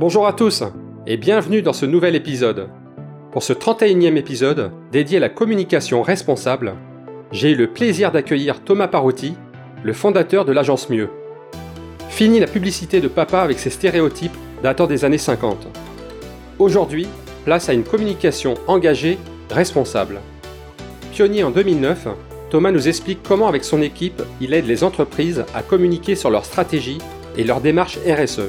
Bonjour à tous et bienvenue dans ce nouvel épisode. Pour ce 31e épisode dédié à la communication responsable, j'ai eu le plaisir d'accueillir Thomas Parotti, le fondateur de l'agence Mieux. Fini la publicité de papa avec ses stéréotypes datant des années 50. Aujourd'hui, place à une communication engagée, responsable. Pionnier en 2009, Thomas nous explique comment avec son équipe, il aide les entreprises à communiquer sur leur stratégie et leur démarche RSE.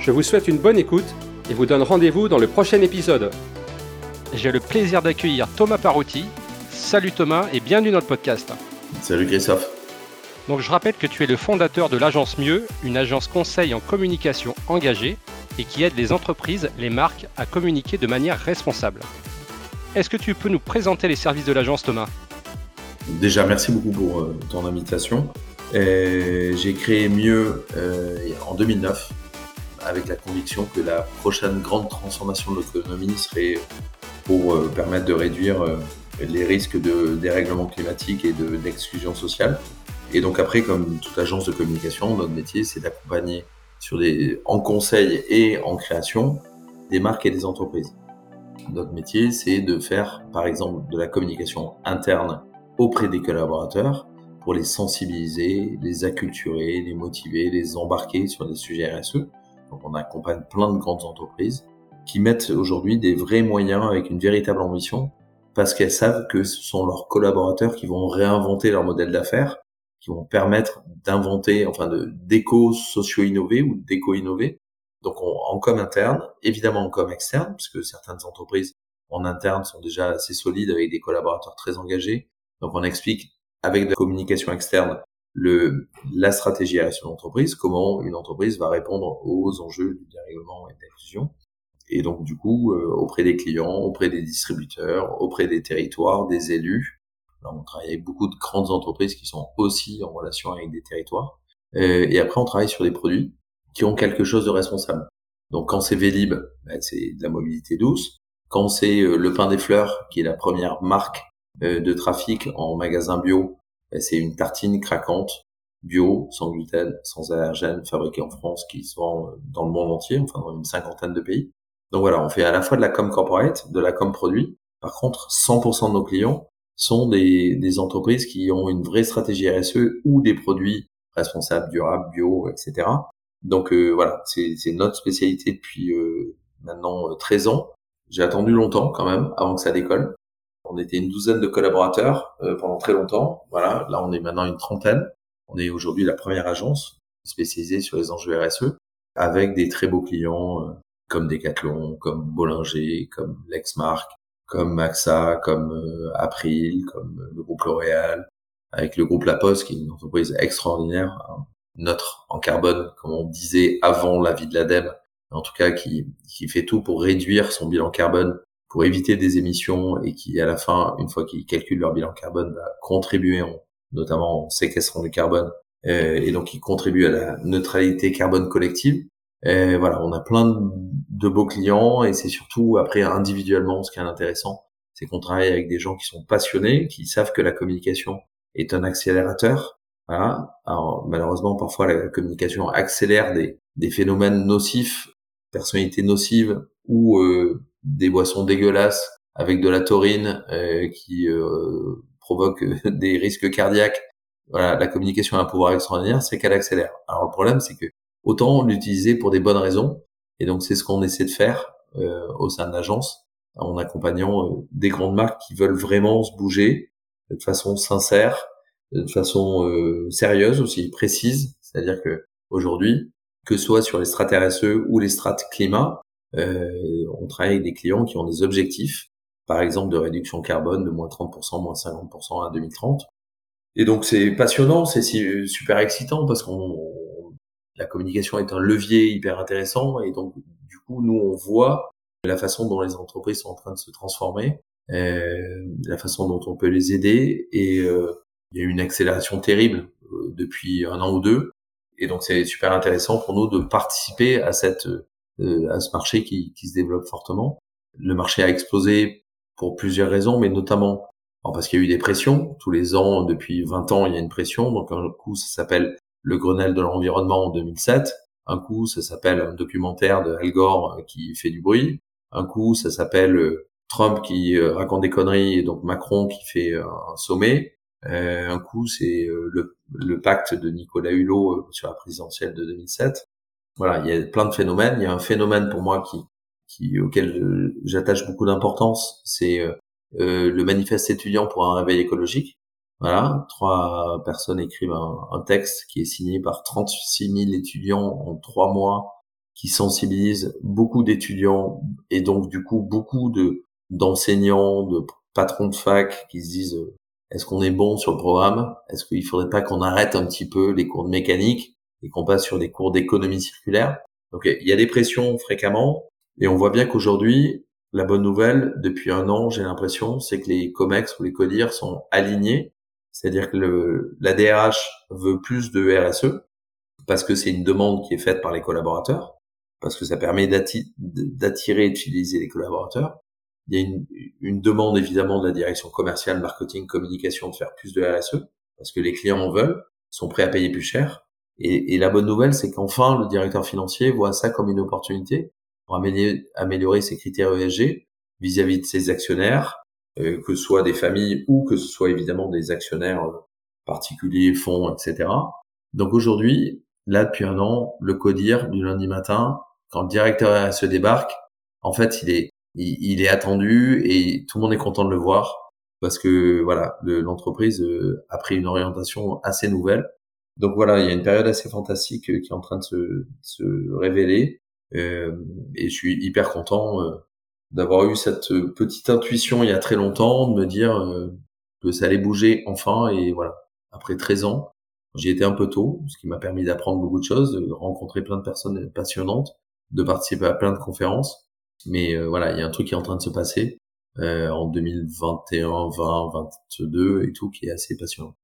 Je vous souhaite une bonne écoute et vous donne rendez-vous dans le prochain épisode. J'ai le plaisir d'accueillir Thomas Parotti. Salut Thomas et bienvenue dans le podcast. Salut Christophe. Donc je rappelle que tu es le fondateur de l'agence Mieux, une agence conseil en communication engagée et qui aide les entreprises, les marques à communiquer de manière responsable. Est-ce que tu peux nous présenter les services de l'agence Thomas? Déjà, merci beaucoup pour euh, ton invitation. J'ai créé Mieux euh, en 2009 avec la conviction que la prochaine grande transformation de l'économie serait pour euh, permettre de réduire les risques de dérèglement climatique et d'exclusion sociale. Et donc après, comme toute agence de communication, notre métier, c'est d'accompagner en conseil et en création des marques et des entreprises. Notre métier, c'est de faire, par exemple, de la communication interne auprès des collaborateurs pour les sensibiliser, les acculturer, les motiver, les embarquer sur des sujets RSE. Donc on accompagne plein de grandes entreprises qui mettent aujourd'hui des vrais moyens avec une véritable ambition parce qu'elles savent que ce sont leurs collaborateurs qui vont réinventer leur modèle d'affaires, qui vont permettre d'inventer, enfin de d'éco socio-innover ou d'éco-innover. Donc en com interne, évidemment en com externe, puisque certaines entreprises en interne sont déjà assez solides avec des collaborateurs très engagés, donc on explique avec de la communication externe le, la stratégie RSE de l'entreprise, comment une entreprise va répondre aux enjeux du dérèglement et de l'inclusion. Et donc du coup, euh, auprès des clients, auprès des distributeurs, auprès des territoires, des élus. Là, on travaille avec beaucoup de grandes entreprises qui sont aussi en relation avec des territoires. Euh, et après, on travaille sur des produits qui ont quelque chose de responsable. Donc quand c'est Vélib, ben, c'est de la mobilité douce. Quand c'est euh, Le Pain des Fleurs, qui est la première marque euh, de trafic en magasin bio, c'est une tartine craquante bio, sans gluten, sans allergènes, fabriquée en France, qui se vend euh, dans le monde entier, enfin dans une cinquantaine de pays. Donc voilà, on fait à la fois de la com corporate, de la com produit. Par contre, 100% de nos clients sont des, des entreprises qui ont une vraie stratégie RSE ou des produits responsables, durables, bio, etc. Donc euh, voilà, c'est notre spécialité depuis euh, maintenant 13 ans. J'ai attendu longtemps quand même avant que ça décolle. On était une douzaine de collaborateurs euh, pendant très longtemps. Voilà, là on est maintenant une trentaine. On est aujourd'hui la première agence spécialisée sur les enjeux RSE, avec des très beaux clients euh, comme Decathlon, comme Bollinger, comme Lexmark, comme Maxa, comme euh, April, comme le groupe L'Oréal, avec le groupe La Poste, qui est une entreprise extraordinaire, hein, neutre en carbone, comme on disait avant la vie de l'ADEME, en tout cas qui, qui fait tout pour réduire son bilan carbone pour éviter des émissions et qui, à la fin, une fois qu'ils calculent leur bilan carbone, va contribuer en, notamment en séquestrant du carbone, euh, et donc ils contribuent à la neutralité carbone collective. Et voilà, on a plein de beaux clients et c'est surtout après individuellement ce qui est intéressant, c'est qu'on travaille avec des gens qui sont passionnés, qui savent que la communication est un accélérateur. Voilà. Alors malheureusement, parfois la communication accélère des, des phénomènes nocifs, personnalités nocives ou euh, des boissons dégueulasses avec de la taurine euh, qui euh, provoque des risques cardiaques. Voilà, la communication a un pouvoir extraordinaire, c'est qu'elle accélère. Alors le problème, c'est que autant l'utiliser pour des bonnes raisons, et donc c'est ce qu'on essaie de faire euh, au sein de l'agence, en accompagnant des grandes marques qui veulent vraiment se bouger de façon sincère, de façon sérieuse aussi, précise. C'est-à-dire que aujourd'hui, que ce soit sur les strates RSE ou les strates climat, euh, on travaille avec des clients qui ont des objectifs, par exemple de réduction carbone de moins 30%, moins 50% à 2030. Et donc c'est passionnant, c'est super excitant parce qu'on la communication est un levier hyper intéressant et donc du coup nous on voit la façon dont les entreprises sont en train de se transformer, euh, la façon dont on peut les aider et euh, il y a une accélération terrible euh, depuis un an ou deux et donc c'est super intéressant pour nous de participer à cette euh, à ce marché qui, qui se développe fortement. Le marché a explosé pour plusieurs raisons, mais notamment parce qu'il y a eu des pressions. Tous les ans, depuis 20 ans, il y a une pression. Donc un coup, ça s'appelle le Grenelle de l'environnement en 2007. Un coup, ça s'appelle un documentaire de Al Gore qui fait du bruit. Un coup, ça s'appelle Trump qui raconte des conneries et donc Macron qui fait un sommet. un coup, c'est le, le, pacte de Nicolas Hulot sur la présidentielle de 2007. Voilà, il y a plein de phénomènes. Il y a un phénomène pour moi qui, qui auquel j'attache beaucoup d'importance, c'est euh, le manifeste étudiant pour un réveil écologique. Voilà, trois personnes écrivent un, texte qui est signé par 36 000 étudiants en trois mois, qui sensibilise beaucoup d'étudiants et donc du coup beaucoup de d'enseignants, de patrons de fac qui se disent euh, est-ce qu'on est bon sur le programme? Est-ce qu'il faudrait pas qu'on arrête un petit peu les cours de mécanique? Et qu'on passe sur des cours d'économie circulaire Donc il y a des pressions fréquemment et on voit bien qu'aujourd'hui la bonne nouvelle, depuis un an, j'ai l'impression, c'est que les COMEX ou les CODIR sont alignés. C'est-à-dire que le, la DRH veut plus de RSE parce que c'est une demande qui est faite par les collaborateurs, parce que ça permet d'attirer et d'utiliser les collaborateurs. Il y a une, une, demande évidemment de la direction commerciale, marketing, communication de faire plus de RSE parce que les clients en veulent, sont prêts à payer plus cher. Et, et la bonne nouvelle, c'est qu'enfin le directeur financier voit ça comme une opportunité pour améliorer, ses critères ESG vis-à-vis de ses actionnaires, euh, que ce soit des familles ou que ce soit évidemment des actionnaires euh, particuliers, fonds, etc. Donc aujourd'hui, là depuis un an, le CODIR du lundi matin, quand le directeur se débarque, en fait, il est, il, est attendu et tout le monde est content de le voir parce que voilà, l'entreprise euh, a pris une orientation assez nouvelle. Donc voilà, il y a une période assez fantastique qui est en train de se, se révéler. Euh, et je suis hyper content euh, d'avoir eu cette petite intuition il y a très longtemps, de me dire euh, que ça allait bouger enfin. Et voilà, après 13 ans, j'y étais un peu tôt, ce qui m'a permis d'apprendre beaucoup de choses, de rencontrer plein de personnes passionnantes, de participer à plein de conférences. Mais voilà, il y a un truc qui est en train de se passer euh, en 2021, 20, 22 et tout, qui est assez passionnant.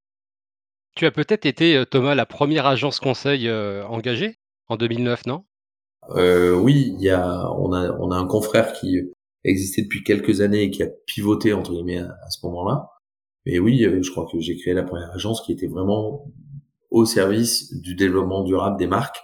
Tu as peut-être été, Thomas, la première agence conseil engagée en 2009, non? Euh, oui, on a, un confrère qui existait depuis quelques années et qui a pivoté entre guillemets à, ce moment-là. Mais oui, euh, je crois que j'ai créé la première agence qui était vraiment au service du développement durable des marques.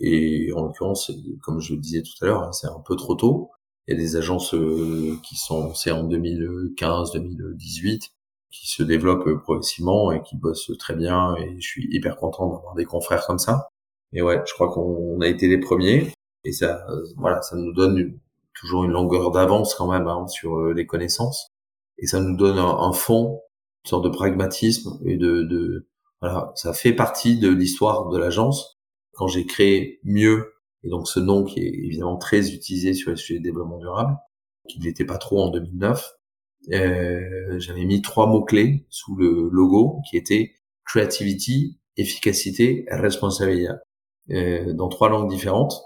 Et en l'occurrence, comme je le disais tout à l'heure, hein, c'est un peu trop tôt. Il y a des agences euh, qui sont, c'est en 2015, 2018, qui se développent progressivement et qui bossent très bien. Et je suis hyper content d'avoir des confrères comme ça. Et ouais, je crois qu'on a été les premiers et ça, voilà, ça nous donne toujours une longueur d'avance quand même hein, sur euh, les connaissances, et ça nous donne un, fond, une sorte de pragmatisme et de, de voilà, ça fait partie de l'histoire de l'agence. Quand j'ai créé mieux, et donc ce nom qui est évidemment très utilisé sur les sujets de développement durable, qui n'était pas trop en 2009, euh, j'avais mis trois mots clés sous le logo qui étaient creativity, efficacité, responsabilité, euh, dans trois langues différentes.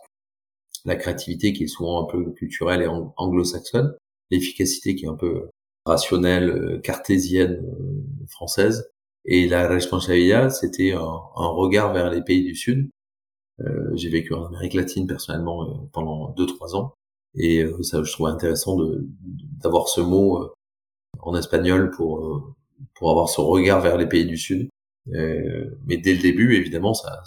La créativité qui est souvent un peu culturelle et anglo-saxonne, l'efficacité qui est un peu rationnelle, euh, cartésienne, euh, française, et la responsabilité, c'était un, regard vers les pays du Sud. Euh, j'ai vécu en Amérique latine personnellement pendant deux trois ans, et ça je trouvais intéressant de d'avoir ce mot en espagnol pour pour avoir ce regard vers les pays du Sud. mais dès le début, évidemment, ça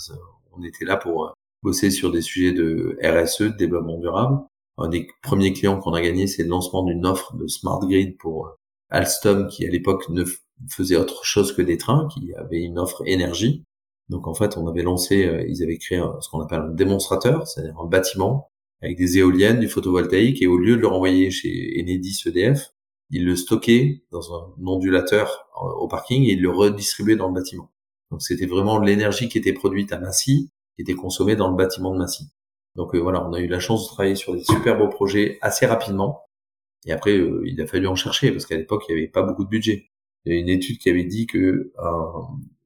on était là pour bosser sur des sujets de RSE, de développement durable. Un des premiers clients qu'on a gagné, c'est le lancement d'une offre de smart grid pour euh, Alstom, qui à l'époque ne faisait autre chose que des trains, qui avait une offre énergie. Donc en fait, on avait lancé, euh, ils avaient créé ce qu'on appelle un démonstrateur, c'est-à-dire un bâtiment avec des éoliennes, du photovoltaïque, et au lieu de le renvoyer chez Enedis EDF, ils le stockaient dans un ondulateur euh, au parking et ils le redistribuaient dans le bâtiment. Donc c'était vraiment l'énergie qui était produite à Massy qui était consommé dans le bâtiment de Massy. Donc euh, voilà, on a eu la chance de travailler sur des super beaux projets assez rapidement. Et après, euh, il a fallu en chercher parce qu'à l'époque, il n'y avait pas beaucoup de budget. Il y a une étude qui avait dit que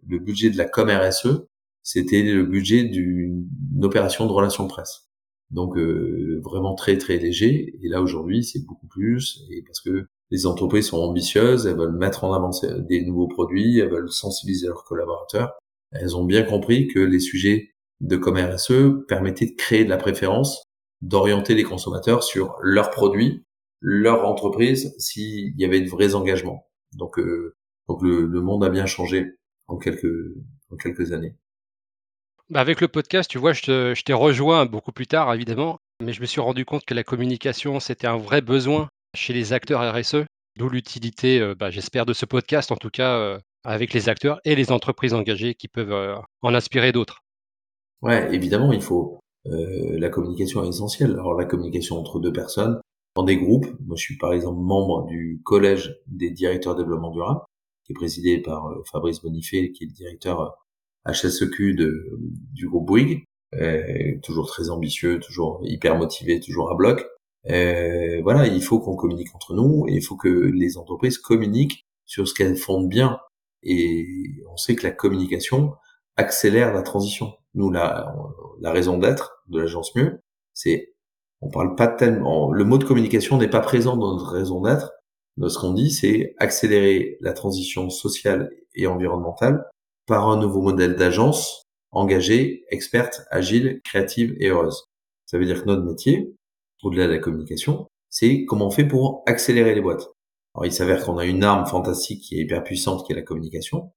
le budget de la com RSE, c'était le budget d'une opération de relations presse. Donc euh, vraiment très très léger. Et là aujourd'hui, c'est beaucoup plus. Et parce que les entreprises sont ambitieuses, elles veulent mettre en avant des nouveaux produits, elles veulent sensibiliser leurs collaborateurs. Elles ont bien compris que les sujets de comme RSE permettait de créer de la préférence, d'orienter les consommateurs sur leurs produits, leur entreprise, s'il y avait de vrais engagements. Donc, euh, donc le, monde a bien changé en quelques, en quelques années. Bah, avec le podcast, tu vois, je t'ai rejoint beaucoup plus tard évidemment, mais je me suis rendu compte que la communication, c'était un vrai besoin chez les acteurs RSE, d'où l'utilité, heu, bah, j'espère de ce podcast en tout cas, heu, avec les acteurs et les entreprises engagées qui peuvent, heu, en inspirer d'autres. Ouais, évidemment, il faut euh, la communication est essentielle. Alors la communication entre deux personnes, dans des groupes. Moi, je suis par exemple membre du collège des directeurs développement durable, qui est présidé par euh, Fabrice Bonifay, qui est le directeur HSEQ du groupe Bouygues, toujours très ambitieux, toujours hyper motivé, toujours à bloc. Voilà, il faut qu'on communique entre nous et il faut que les entreprises communiquent sur ce qu'elles font de bien. Et on sait que la communication accélère la transition. Nous, la, la raison d'être de l'agence Mieux, c'est on parle pas tellement. Le mot de communication n'est pas présent dans notre raison d'être. Ce qu'on dit, c'est accélérer la transition sociale et environnementale par un nouveau modèle d'agence engagée, experte, agile, créative et heureuse. Ça veut dire que notre métier, au-delà de la communication, c'est comment on fait pour accélérer les boîtes. Alors il s'avère qu'on a une arme fantastique qui est hyper puissante, qui est la communication.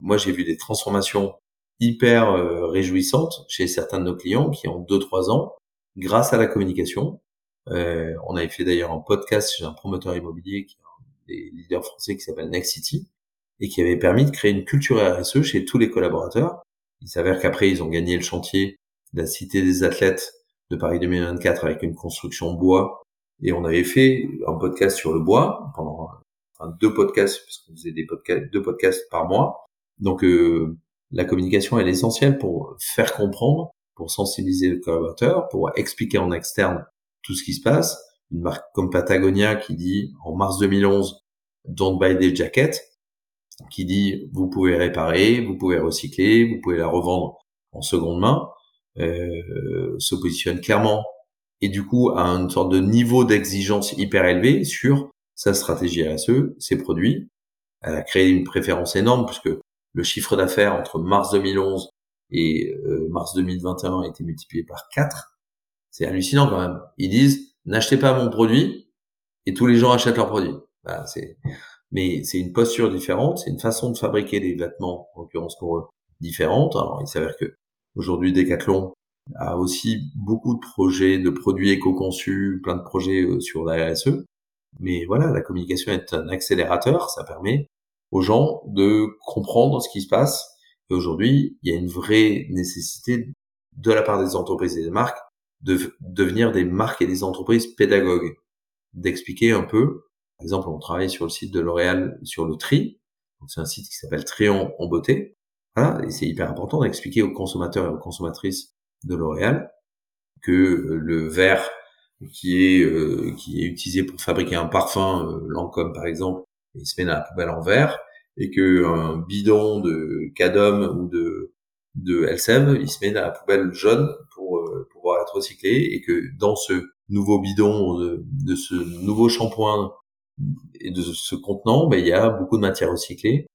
Moi j'ai vu des transformations hyper euh, réjouissantes chez certains de nos clients qui ont 2-3 ans grâce à la communication. Euh, on avait fait d'ailleurs un podcast chez un promoteur immobilier qui est un des leaders français qui s'appelle Next City et qui avait permis de créer une culture RSE chez tous les collaborateurs. Il s'avère qu'après, ils ont gagné le chantier de la Cité des athlètes de Paris 2024 avec une construction bois. Et on avait fait un podcast sur le bois pendant deux podcasts, parce qu'on faisait des podcasts, deux podcasts par mois. Donc euh, la communication elle est essentielle pour faire comprendre, pour sensibiliser le collaborateur, pour expliquer en externe tout ce qui se passe. Une marque comme Patagonia qui dit en mars 2011 Don't buy des jackets qui dit vous pouvez réparer, vous pouvez recycler, vous pouvez la revendre en seconde main, euh, se positionne clairement et du coup a une sorte de niveau d'exigence hyper élevé sur sa stratégie RSE, ses produits. Elle a créé une préférence énorme puisque le chiffre d'affaires entre mars 2011 et euh, mars 2021 a été multiplié par 4. C'est hallucinant quand même. Ils disent n'achetez pas mon produit et tous les gens achètent leur produit. Bah, c'est mais c'est une posture différente, c'est une façon de fabriquer des vêtements, en l'occurrence pour eux, différente. Alors, il s'avère que aujourd'hui, Decathlon a aussi beaucoup de projets, de produits éco-conçus, plein de projets euh, sur la RSE. Mais voilà, la communication est un accélérateur, ça permet aux gens de comprendre ce qui se passe. Et aujourd'hui, il y a une vraie nécessité de la part des entreprises et des marques de devenir des marques et des entreprises pédagogues, d'expliquer un peu par exemple, on travaille sur le site de L'Oréal sur le tri. C'est un site qui s'appelle Trion en beauté. Voilà, et c'est hyper important d'expliquer aux consommateurs et aux consommatrices de L'Oréal que euh, le verre qui est euh, qui est utilisé pour fabriquer un parfum, euh, Lancôme par exemple, il se met dans la poubelle en verre, et que un bidon de Cadom ou de de il se met dans la poubelle jaune pour pouvoir être recyclé, et que dans ce nouveau bidon de, de ce nouveau shampoing et de ce contenant, ben, il y a beaucoup de matières recyclées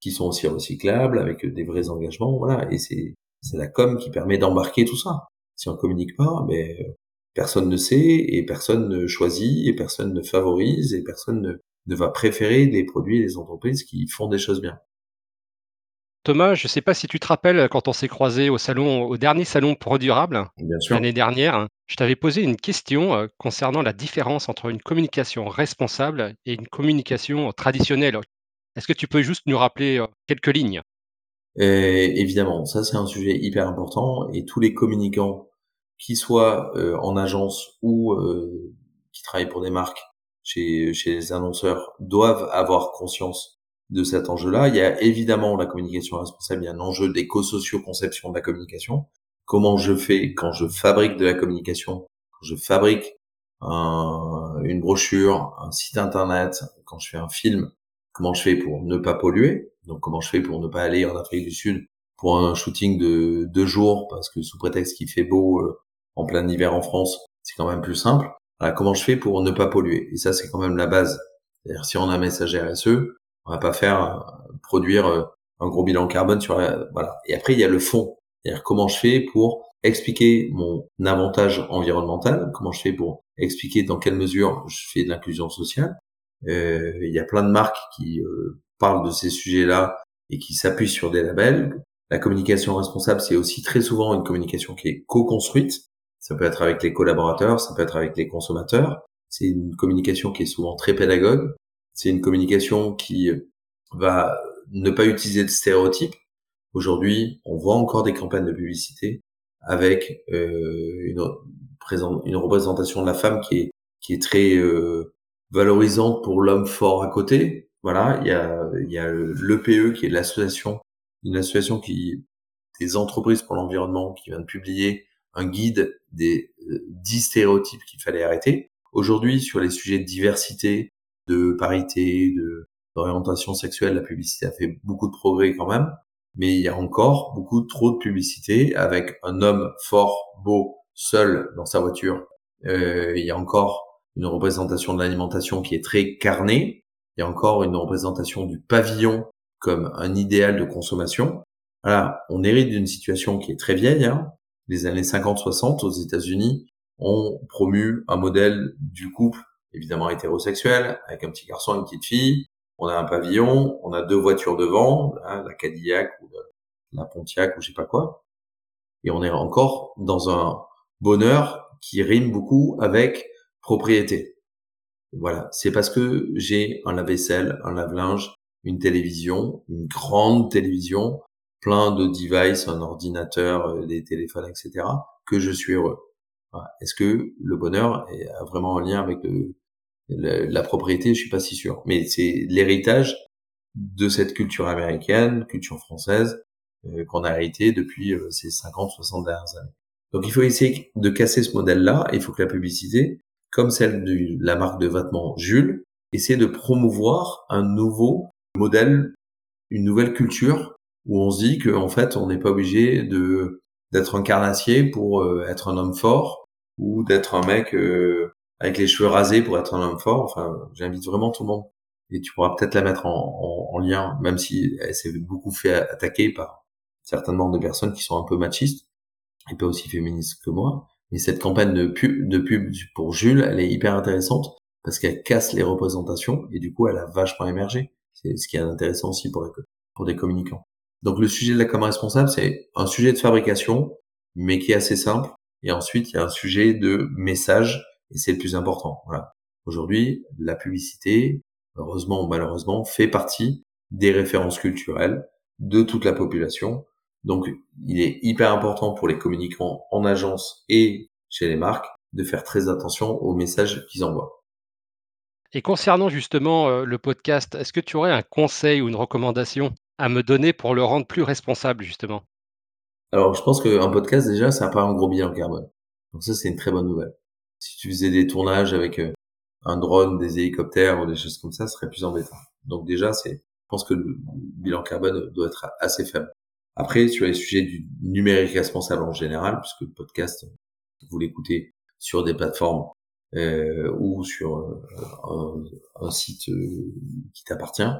qui sont aussi recyclables avec des vrais engagements, voilà. Et c'est c'est la com qui permet d'embarquer tout ça. Si on communique pas, ben personne ne sait et personne ne choisit et personne ne favorise et personne ne, ne va préférer les produits et les entreprises qui font des choses bien. Thomas, je ne sais pas si tu te rappelles quand on s'est croisé au salon, au dernier salon Pro Durable l'année dernière, je t'avais posé une question euh, concernant la différence entre une communication responsable et une communication traditionnelle. Est-ce que tu peux juste nous rappeler euh, quelques lignes? Évidemment, ça c'est un sujet hyper important et tous les communicants, qui soient euh, en agence ou qui travaillent pour des marques, chez, chez les annonceurs, doivent avoir conscience de cet enjeu-là. Il y a évidemment la communication responsable, il y a un enjeu d'éco-socio-conception de la communication. Comment je fais quand je fabrique de la communication, quand je fabrique une brochure, un site internet, quand je fais un film, comment je fais pour ne pas polluer, donc comment je fais pour ne pas aller en Afrique du Sud pour un shooting de deux jours parce que sous prétexte qu'il fait beau euh, en plein hiver en France, c'est quand même plus simple. Voilà, comment je fais pour ne pas polluer? Et ça, c'est quand même la base. Si on a un message RSE, on va pas faire euh, produire euh, un gros bilan carbone sur voilà. Et après il y a le fond, comment je fais pour expliquer mon avantage environnemental, comment je fais pour expliquer dans quelle mesure je fais de l'inclusion sociale? Euh, il y a plein de marques qui parlent de ces sujets-là et qui s'appuient sur des labels. La communication responsable, c'est aussi très souvent une communication qui est co-construite. Ça peut être avec les collaborateurs, ça peut être avec les consommateurs. C'est une communication qui est souvent très pédagogue. C'est une communication qui va ne pas utiliser de stéréotypes. Aujourd'hui, on voit encore des campagnes de publicité avec euh, une, une représentation de la femme qui est qui est très euh, valorisante pour l'homme fort à côté. Voilà, il y a il y a l'EPE qui est l'association une association qui des entreprises pour l'environnement qui vient de publier un guide des 10 euh, stéréotypes qu'il fallait arrêter. Aujourd'hui, sur les sujets de diversité, de parité, de d'orientation sexuelle, la publicité a fait beaucoup de progrès quand même, mais il y a encore beaucoup trop de publicité avec un homme fort, beau, seul dans sa voiture. Euh, il y a encore une représentation de l'alimentation qui est très carnée. A encore une représentation du pavillon comme un idéal de consommation. Voilà, on hérite d'une situation qui est très vieille. Hein. Les années 50-60 aux États-Unis ont promu un modèle du couple évidemment hétérosexuel avec un petit garçon et une petite fille on a un pavillon, on a deux voitures devant, hein, la Cadillac ou la, Pontiac ou je sais pas quoi, et on est encore dans un bonheur qui rime beaucoup avec propriété. Voilà, c'est parce que j'ai un lave-vaisselle, un lave-linge, une télévision, une grande télévision, plein de devices, un ordinateur, euh, des téléphones, etc., que je suis heureux. Est-ce que le bonheur a vraiment un lien avec la, propriété, je suis pas si sûr. Mais c'est l'héritage de cette culture américaine, culture française, euh, qu'on a hérité depuis euh, ces 50, 60 dernières années. Donc il faut essayer de casser ce modèle-là. Il faut que la publicité, comme celle de la marque de vêtements Jules, essaie de promouvoir un nouveau modèle, une nouvelle culture où on se dit qu'en fait on n'est pas obligé de d'être un carnassier pour euh, être un homme fort ou d'être un mec avec les cheveux rasés pour être un homme fort. Enfin, j'invite vraiment tout le monde. Et tu pourras peut-être la mettre en, en, lien, même si elle s'est beaucoup fait attaquer par certainement des personnes qui sont un peu machistes et pas aussi féministes que moi. Mais cette campagne de pub, pour Jules, elle est hyper intéressante parce qu'elle casse les représentations et du coup, elle a vachement émergé. C'est ce qui est intéressant aussi pour, pour des communicants. Donc le sujet de la com responsable, c'est un sujet de fabrication, mais qui est assez simple. Et ensuite, il y a un sujet de message et c'est le plus important. Voilà. Aujourd'hui, la publicité, heureusement ou malheureusement, fait partie des références culturelles de toute la population. Donc, il est hyper important pour les communicants en agence et chez les marques de faire très attention aux messages qu'ils envoient. Et concernant justement euh, le podcast, est-ce que tu aurais un conseil ou une recommandation à me donner pour le rendre plus responsable justement? Alors, je pense qu'un podcast déjà, ça n'a pas un gros bilan carbone. Donc ça, c'est une très bonne nouvelle si tu faisais des tournages avec euh, un drone, des hélicoptères ou des choses comme ça, ce serait plus embêtant. Donc déjà, c'est, je pense que le bilan carbone doit être assez faible. Après, sur les sujets du numérique responsable en général, puisque le podcast, vous l'écoutez sur des plateformes euh, ou sur euh, un, site euh, qui t'appartient,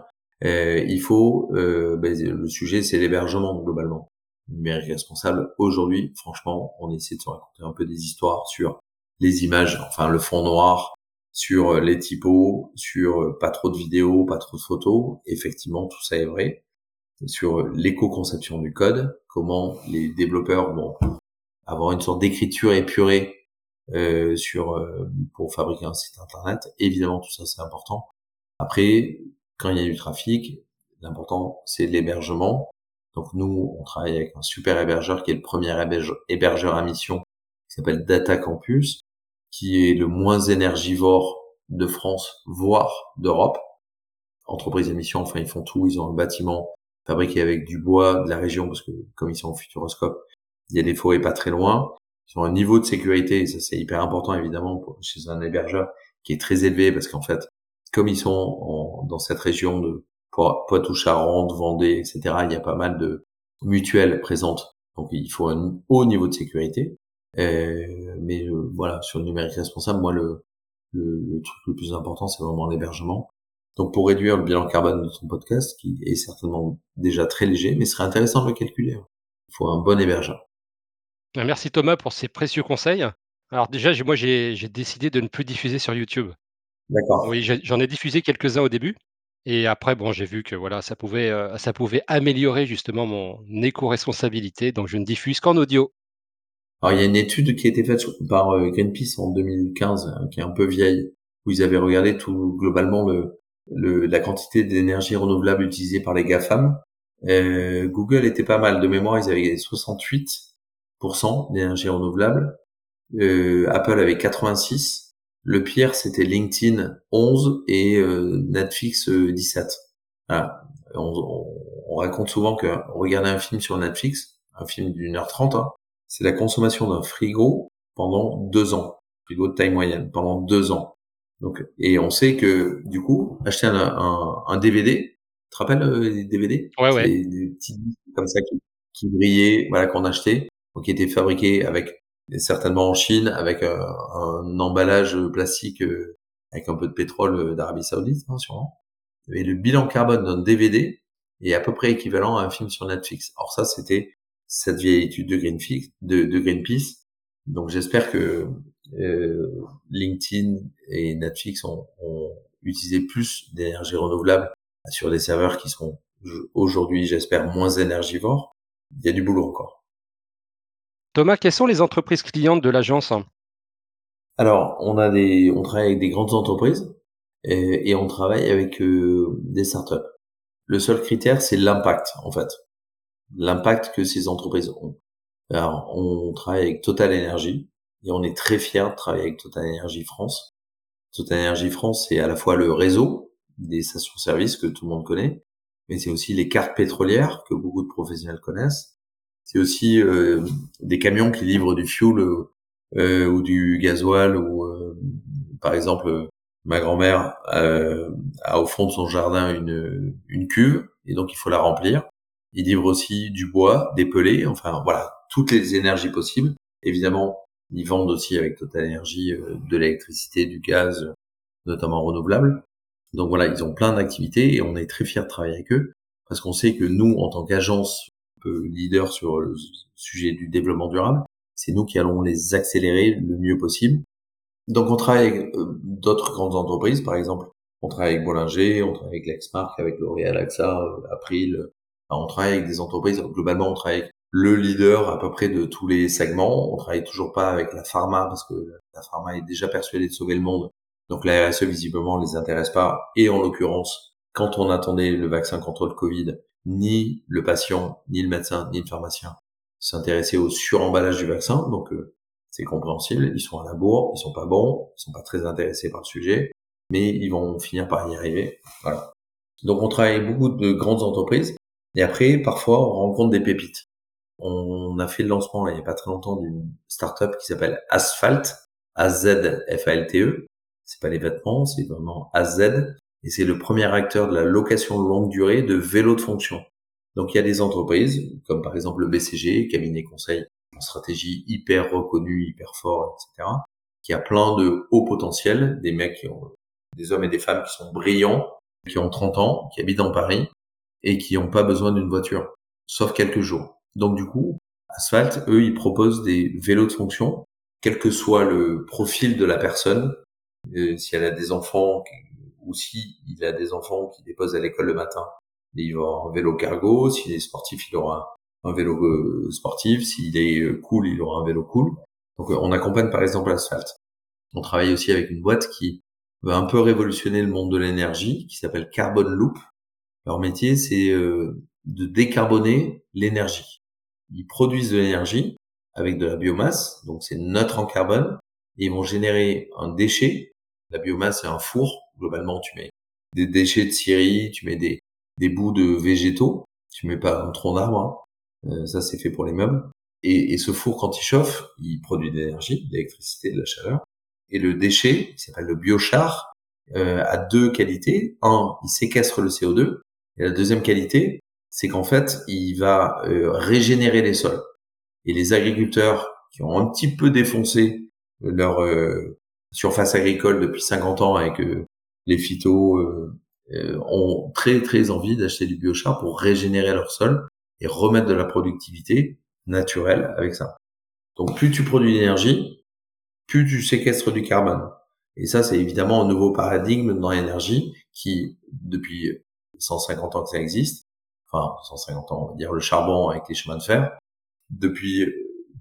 il faut, ben, le sujet, c'est l'hébergement globalement. numérique responsable, aujourd'hui, franchement, on essaie de se raconter un peu des histoires sur les images, enfin le fond noir, sur les typos, sur pas trop de vidéos, pas trop de photos. Effectivement, tout ça est vrai. Sur euh, l'éco-conception du code, comment les développeurs vont avoir une sorte d'écriture épurée euh, sur pour fabriquer un site internet. Évidemment, tout ça c'est important. Après, quand il y a du trafic, l'important c'est l'hébergement. Donc nous, on travaille avec un super hébergeur qui est le premier hébergeur à mission qui s'appelle Data Campus, qui est le moins énergivore de France, voire d'Europe. Entreprise d'émission, enfin ils font tout, ils ont un bâtiment fabriqué avec du bois de la région, parce que comme ils sont au Futuroscope, il y a des forêts pas très loin. Ils ont un niveau de sécurité, et ça c'est hyper important évidemment chez un hébergeur, qui est très élevé, parce qu'en fait, comme ils sont dans cette région de Poitou-Charentes, Vendée, etc., il y a pas mal de mutuelles présentes. Donc il faut un haut niveau de sécurité. Euh, mais euh, voilà, sur le numérique responsable, moi, le, le, truc le plus important, c'est vraiment l'hébergement. Donc, pour réduire le bilan carbone de ton podcast, qui est certainement déjà très léger, mais ce serait intéressant de le calculer. Il faut un bon hébergeur. Ben, merci Thomas pour ces précieux conseils. Alors déjà, moi, j'ai décidé de ne plus diffuser sur YouTube. D'accord. Oui, j'en ai diffusé quelques-uns au début. Et après, bon, j'ai vu que voilà, ça pouvait, heu, ça pouvait améliorer justement mon éco-responsabilité, donc je ne diffuse qu'en audio. Alors il y a une étude qui a été faite par euh, Greenpeace en 2015, hein, qui est un peu vieille, où ils avaient regardé tout globalement le, le la quantité d'énergie renouvelable utilisée par les GAFAM. Euh, Google était pas mal de mémoire, ils avaient 68% d'énergie renouvelable. Euh, Apple avait 86. Le pire, c'était LinkedIn 11 et euh, Netflix 17. Voilà. On, on, raconte souvent que regarder un film sur Netflix, un film d'une heure trente, hein, c'est la consommation d'un frigo pendant deux ans, frigo de taille moyenne, pendant deux ans. Donc, et on sait que du coup, acheter un, un, un DVD, tu te rappelles euh, les DVD Ouais, ouais. Des, petits comme ça qui, qui brillaient, voilà, qu'on achetait, donc qui étaient fabriqués avec certainement en Chine, avec un, un emballage plastique euh, avec un peu de pétrole euh, d'Arabie Saoudite, hein, sûrement. Et le bilan carbone d'un DVD est à peu près équivalent à un film sur Netflix. Alors ça, c'était cette vieille étude de Greenpeace. De, de Greenpeace. Donc j'espère que euh, LinkedIn et Netflix ont, ont utilisé plus d'énergie renouvelable sur des serveurs qui sont aujourd'hui, j'espère, moins énergivores. Il y a du boulot encore. Thomas, quelles sont les entreprises clientes de l'agence? Alors, on a des, on travaille avec des grandes entreprises et, et on travaille avec euh, des startups. Le seul critère, c'est l'impact, en fait l'impact que ces entreprises ont. Alors, on travaille avec Total Energy et on est très fiers de travailler avec Total Energy France. Total Energy France, c'est à la fois le réseau des stations-service que tout le monde connaît, mais c'est aussi les cartes pétrolières que beaucoup de professionnels connaissent. C'est aussi euh, des camions qui livrent du fuel euh, ou du gasoil ou euh, par exemple ma grand-mère a au fond de son jardin une, une cuve et donc il faut la remplir. Ils livrent aussi du bois, des pelés, enfin voilà, toutes les énergies possibles. Évidemment, ils vendent aussi avec Total Energy euh, de l'électricité, du gaz, notamment renouvelable. Donc voilà, ils ont plein d'activités et on est très fiers de travailler avec eux parce qu'on sait que nous, en tant qu'agence leader sur le sujet du développement durable, c'est nous qui allons les accélérer le mieux possible. Donc on travaille avec euh, d'autres grandes entreprises, par exemple, on travaille avec Bollinger, on travaille avec Lexmark, avec L'Oréal, AXA, euh, April, on travaille avec des entreprises, globalement, on travaille avec le leader à peu près de tous les segments. On travaille toujours pas avec la pharma parce que la pharma est déjà persuadée de sauver le monde. Donc la RSE visiblement les intéresse pas. Et en l'occurrence, quand on attendait le vaccin contre le Covid, ni le patient, ni le médecin, ni le pharmacien s'intéressaient au suremballage du vaccin. Donc euh, c'est compréhensible. Ils sont à la bourre, ils sont pas bons, ils sont pas très intéressés par le sujet, mais ils vont finir par y arriver. Voilà. Donc on travaille beaucoup de grandes entreprises et après, parfois, on rencontre des pépites. On a fait le lancement, il n'y a pas très longtemps, d'une startup qui s'appelle Asphalt, A-Z-F-A-L-T-E. C'est pas les vêtements, c'est vraiment AZ. Et c'est le premier acteur de la location longue durée de vélos de fonction. Donc il y a des entreprises, comme par exemple le BCG, cabinet conseil en stratégie hyper reconnu, hyper fort, etc., qui a plein de hauts potentiels, des mecs qui ont, des hommes et des femmes qui sont brillants, qui ont 30 ans, qui habitent dans Paris, et qui n'ont pas besoin d'une voiture, sauf quelques jours. Donc du coup, Asphalt, eux, ils proposent des vélos de fonction, quel que soit le profil de la personne, euh, si elle a des enfants ou si il a des enfants qui déposent à l'école le matin, il aura un vélo cargo, s'il est sportif, il aura un vélo euh, sportif, s'il est euh, cool, il aura un vélo cool. Donc on accompagne par exemple Asphalt. On travaille aussi avec une boîte qui va un peu révolutionner le monde de l'énergie, qui s'appelle Carbon Loop, leur métier, c'est euh, de décarboner l'énergie. Ils produisent de l'énergie avec de la biomasse, donc c'est neutre en carbone, et ils vont générer un déchet. La biomasse, c'est un four. Globalement, tu mets des déchets de scierie, tu mets des, bouts de végétaux, tu mets pas un tronc d'arbre. Hein. Euh, ça, c'est fait pour les meubles. Et, et, ce four, quand il chauffe, il produit de l'énergie, de l'électricité, de la chaleur. Et le déchet, qui s'appelle le biochar, euh, a deux qualités. Un, il séquestre le CO2 et la deuxième qualité, c'est qu'en fait, il va euh, régénérer les sols. Et les agriculteurs qui ont un petit peu défoncé leur euh, surface agricole depuis 50 ans avec euh, les phytos, ont très très envie d'acheter du biochar pour régénérer leur sol et remettre de la productivité naturelle avec ça. Donc plus tu produis d'énergie, plus tu séquestres du carbone. Et ça, c'est évidemment un nouveau paradigme dans l'énergie qui, depuis 150 ans que ça existe, enfin 150 ans, on va dire le charbon avec les chemins de fer, depuis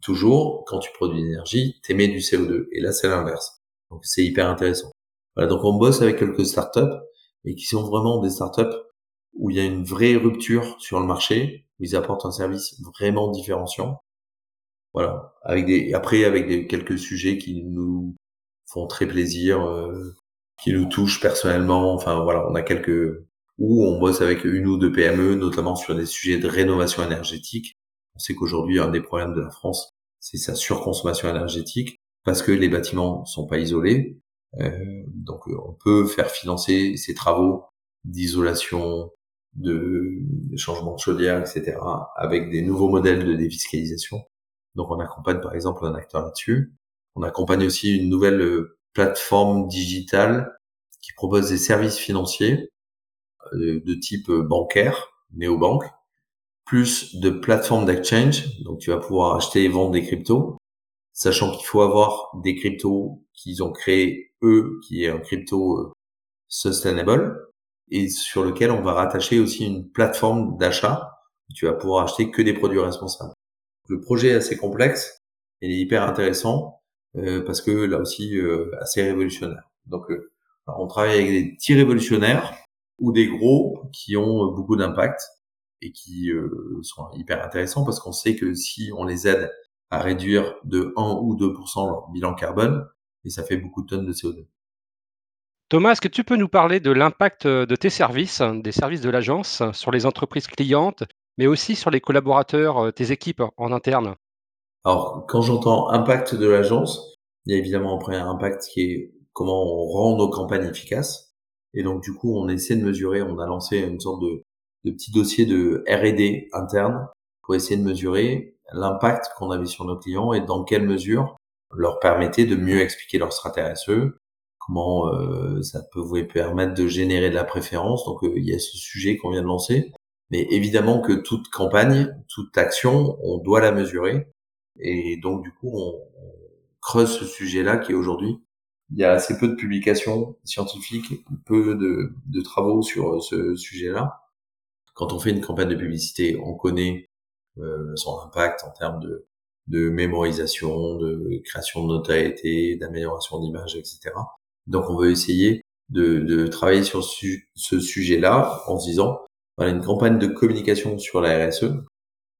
toujours, quand tu produis de l'énergie, t'émets du CO2. Et là, c'est l'inverse. Donc c'est hyper intéressant. Voilà, donc on bosse avec quelques startups, mais qui sont vraiment des startups où il y a une vraie rupture sur le marché, où ils apportent un service vraiment différenciant. Voilà, après avec quelques sujets qui nous font très plaisir, euh, qui nous touchent personnellement. Enfin voilà, on a quelques où on bosse avec une ou deux PME, notamment sur des sujets de rénovation énergétique. On sait qu'aujourd'hui un des problèmes de la France, c'est sa surconsommation énergétique parce que les bâtiments sont pas isolés. Euh, donc on peut faire financer ces travaux d'isolation, de changement de chaudière, etc., avec des nouveaux modèles de défiscalisation. Donc on accompagne par exemple un acteur là-dessus. On accompagne aussi une nouvelle euh, plateforme digitale qui propose des services financiers euh, de type euh, bancaire, néobanque, plus de plateformes d'exchange. Donc tu vas pouvoir acheter et vendre des cryptos, sachant qu'il faut avoir des cryptos qu'ils ont créés eux, qui est un crypto sustainable, et sur lequel on va rattacher aussi une plateforme d'achat. Tu vas pouvoir acheter que des produits responsables. Le projet est assez complexe, il est hyper intéressant euh, parce que là aussi euh, assez révolutionnaire. Donc euh, on travaille avec des petits révolutionnaires ou des gros qui ont beaucoup d'impact et qui sont hyper intéressants parce qu'on sait que si on les aide à réduire de 1 ou 2% leur bilan carbone, et ça fait beaucoup de tonnes de CO2. Thomas, est-ce que tu peux nous parler de l'impact de tes services, des services de l'agence, sur les entreprises clientes mais aussi sur les collaborateurs, euh, tes équipes en interne? Alors, quand j'entends impact de l'agence, il y a évidemment un premier impact qui est comment on rend nos campagnes efficaces. Et donc, du coup, on essaie de mesurer, on a lancé une sorte de, de petit dossier de R&D interne pour essayer de mesurer l'impact qu'on avait sur nos clients et dans quelle mesure leur permettait de mieux expliquer leur stratégie RSE, comment euh, ça vous permettre de générer de la préférence. Donc, euh, il y a ce sujet qu'on vient de lancer. Mais évidemment que toute campagne, toute action, on doit la mesurer. Et donc, du coup, on, creuse ce sujet-là qui est aujourd'hui, il y a assez peu de publications scientifiques, peu de, de travaux sur ce sujet-là. Quand on fait une campagne de publicité, on connaît euh, son impact en termes de, de mémorisation, de création de notoriété, d'amélioration d'image, etc. Donc, on veut essayer de, de travailler sur ce sujet-là en se disant voilà, une campagne de communication sur la RSE,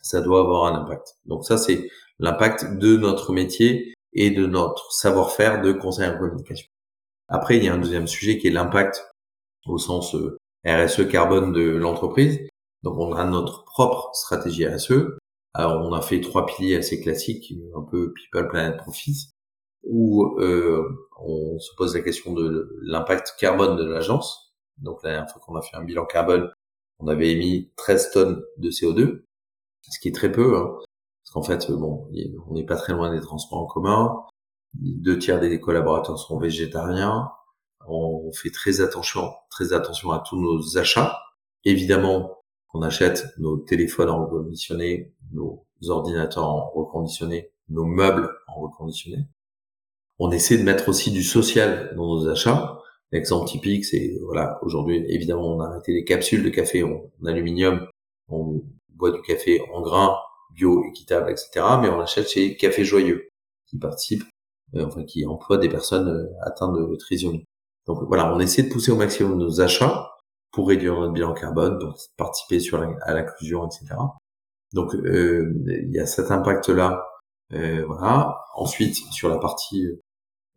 ça doit avoir un impact. Donc ça, c'est l'impact de notre métier et de notre savoir-faire de conseil en communication. Après, il y a un deuxième sujet qui est l'impact au sens euh, RSE carbone de l'entreprise. Donc on a notre propre stratégie RSE. Alors on a fait trois piliers assez classiques, un peu People, Planet, Profit, où euh, on se pose la question de l'impact carbone de l'agence. Donc la dernière fois qu'on a fait un bilan carbone, on avait émis 13 tonnes de CO2, ce qui est très peu, hein, parce qu'en fait, bon, on n'est pas très loin des transports en commun. Deux tiers des collaborateurs sont végétariens. On fait très attention, très attention à tous nos achats. Évidemment, on achète nos téléphones en reconditionné, nos ordinateurs en reconditionné, nos meubles en reconditionné. On essaie de mettre aussi du social dans nos achats. L'exemple typique, c'est voilà, aujourd'hui, évidemment, on a arrêté les capsules de café en, aluminium. On boit du café en grains, bio, équitable, etc. Mais on achète chez Café Joyeux, qui participe, euh, enfin, qui emploie des personnes euh, atteintes de trisomie. Donc voilà, on essaie de pousser au maximum nos achats pour réduire notre bilan carbone, donc participer sur à l'inclusion, etc. Donc euh, il y a cet impact-là. voilà. Ensuite, sur la partie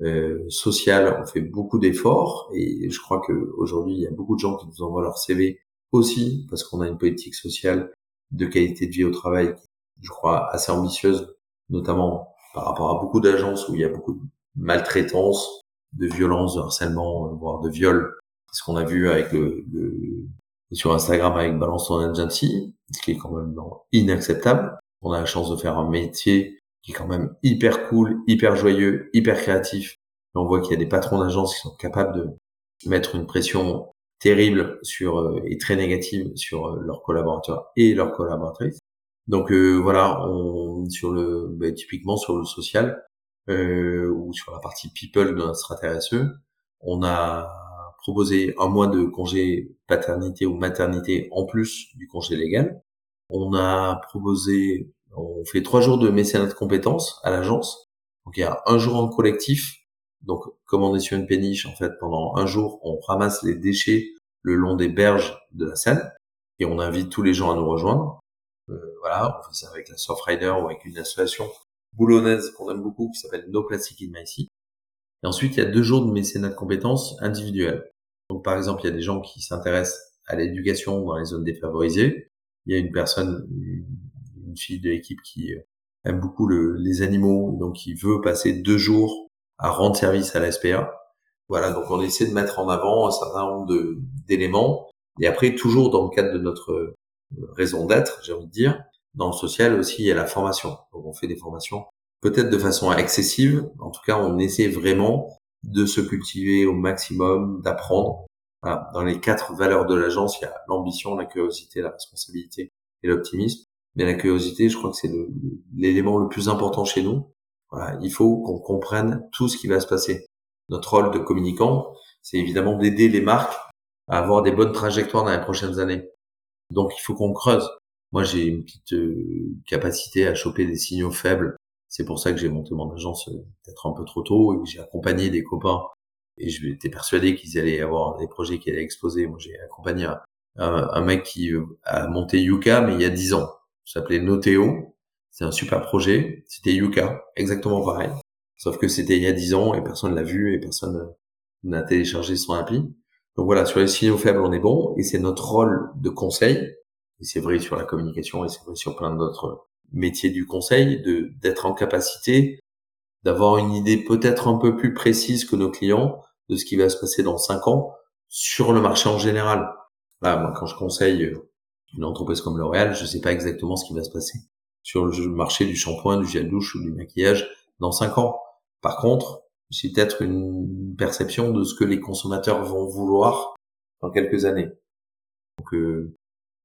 euh, on fait beaucoup d'efforts et je crois qu'aujourd'hui, il y a beaucoup de gens qui nous envoient leur CV aussi parce qu'on a une politique sociale de qualité de vie au travail, je crois, assez ambitieuse, notamment par rapport à beaucoup d'agences où il y a beaucoup de maltraitance, de violence, de harcèlement, voire de viol. Ce qu'on a vu avec le, sur Instagram avec Balance ton agency, ce qui est quand même inacceptable. On a la chance de faire un métier qui est quand même hyper cool, hyper joyeux, hyper créatif. on voit qu'il y a des patrons d'agences qui sont capables de mettre une pression terrible sur euh, et très négative sur euh, leurs collaborateurs et leurs collaboratrices. Donc euh, voilà, on sur le bah, typiquement sur le social ou sur la partie people de notre RSE, On a proposé un mois de congé paternité ou maternité en plus du congé légal. On a proposé, on fait trois jours de mécénat de compétences à l'agence. Donc il y a un jour en collectif. Donc comme on est sur une péniche, en fait, pendant un jour, on ramasse les déchets le long des berges de la Seine et on invite tous les gens à nous rejoindre. Euh, voilà, on fait ça avec la Surfrider ou avec une association boulonnaise qu'on aime beaucoup qui s'appelle No Plastic in My Sea. Et ensuite, il y a deux jours de mécénat de compétences individuelles. Donc, par exemple, il y a des gens qui s'intéressent à l'éducation dans les zones défavorisées. Il y a une personne, une fille de l'équipe qui euh, aime beaucoup le, les animaux, donc qui veut passer deux jours à rendre service à la SPA. Voilà, donc on essaie de mettre en avant un certain nombre d'éléments. Et après, toujours dans le cadre de notre raison d'être, j'ai envie de dire, dans le social aussi, il y a la formation. Donc on fait des formations peut-être de façon excessive. En tout cas, on essaie vraiment de se cultiver au maximum, d'apprendre. Dans les quatre valeurs de l'agence, il y a l'ambition, la curiosité, la responsabilité et l'optimisme. Mais la curiosité, je crois que c'est l'élément le, plus important chez nous. Voilà, il faut qu'on comprenne tout ce qui va se passer. Notre rôle de communicant, c'est évidemment d'aider les marques à avoir des bonnes trajectoires dans les prochaines années. Donc il faut qu'on creuse. Moi, j'ai une petite euh, capacité à choper des signaux faibles c'est pour ça que j'ai monté mon agence euh, peut-être un peu trop tôt et que j'ai accompagné des copains et je j'étais persuadé qu'ils allaient avoir des projets qui allaient exploser. Moi, j'ai accompagné un, mec qui euh, a monté Yuka, mais il y a dix ans. Ça s'appelait Noteo. C'est un super projet. C'était Yuka, exactement pareil. Sauf que c'était il y a dix ans et personne l'a vu et personne n'a téléchargé son appli. Donc voilà, sur les signaux faibles, on est bon et c'est notre rôle de conseil. Et c'est vrai sur la communication et c'est vrai sur plein d'autres métier du conseil, de d'être en capacité d'avoir une idée peut-être un peu plus précise que nos clients de ce qui va se passer dans cinq ans sur le marché en général. Là, moi, quand je conseille une entreprise comme L'Oréal, je ne sais pas exactement ce qui va se passer sur le marché du shampoing, du gel douche ou du maquillage dans cinq ans. Par contre, j'ai peut-être une perception de ce que les consommateurs vont vouloir dans quelques années. Donc, euh,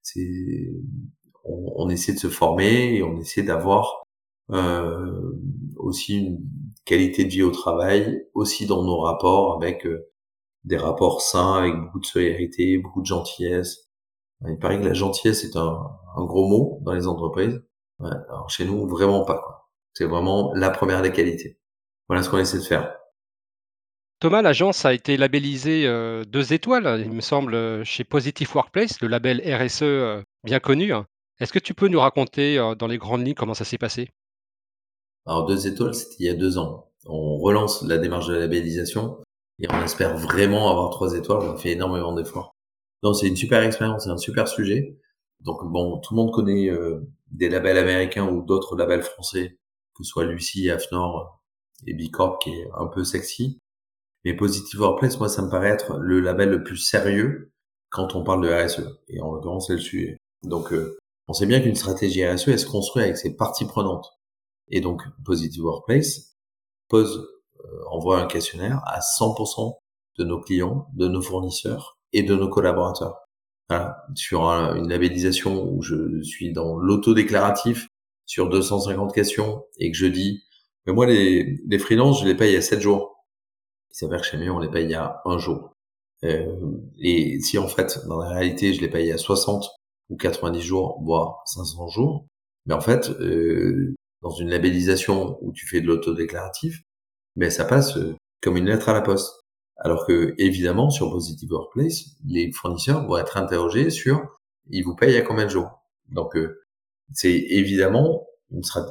c'est on, essaie de se former et on essaie d'avoir euh, aussi une qualité de vie au travail, aussi dans nos rapports avec euh, des rapports sains, avec beaucoup de solidarité, beaucoup de gentillesse. Il paraît que la gentillesse est un, gros mot dans les entreprises. alors chez nous, vraiment pas. C'est vraiment la première des qualités. Voilà ce qu'on essaie de faire. Thomas, l'agence a été labellisée euh, deux étoiles, il me semble, chez Positive Workplace, le label RSE bien connu. Est-ce que tu peux nous raconter euh, dans les grandes lignes comment ça s'est passé? Alors deux étoiles, c'était il y a deux ans. On relance la démarche de labellisation et on espère vraiment avoir trois étoiles. On fait énormément d'efforts. Donc c'est une super expérience, c'est un super sujet. Donc bon, tout le monde connaît euh, des labels américains ou d'autres labels français, que ce soit Lucie, Afnor et Bicorp qui est un peu sexy. Mais Positive Workplace, moi, ça me paraît être le label le plus sérieux quand on parle de RSE. Et en l'occurrence, c'est le sujet. Donc, euh, on sait bien qu'une stratégie RSE, elle se construit avec ses parties prenantes. Et donc, Positive Workplace pose, euh, envoie un questionnaire à 100% de nos clients, de nos fournisseurs et de nos collaborateurs. Voilà. Sur une labellisation où je suis dans l'autodéclaratif sur 250 questions et que je dis, mais moi, les, les freelances, je les paye à 7 jours. Il s'avère que chez nous, on les paye à un jour. Euh, et si en fait, dans la réalité, je les paye à 60 ou 90 jours, voire 500 jours. Mais en fait, euh, dans une labellisation où tu fais de l'autodéclaratif, mais ça passe euh, comme une lettre à la poste. Alors que, évidemment, sur Positive Workplace, les fournisseurs vont être interrogés sur ils vous payent à combien de jours? Donc, euh, c'est évidemment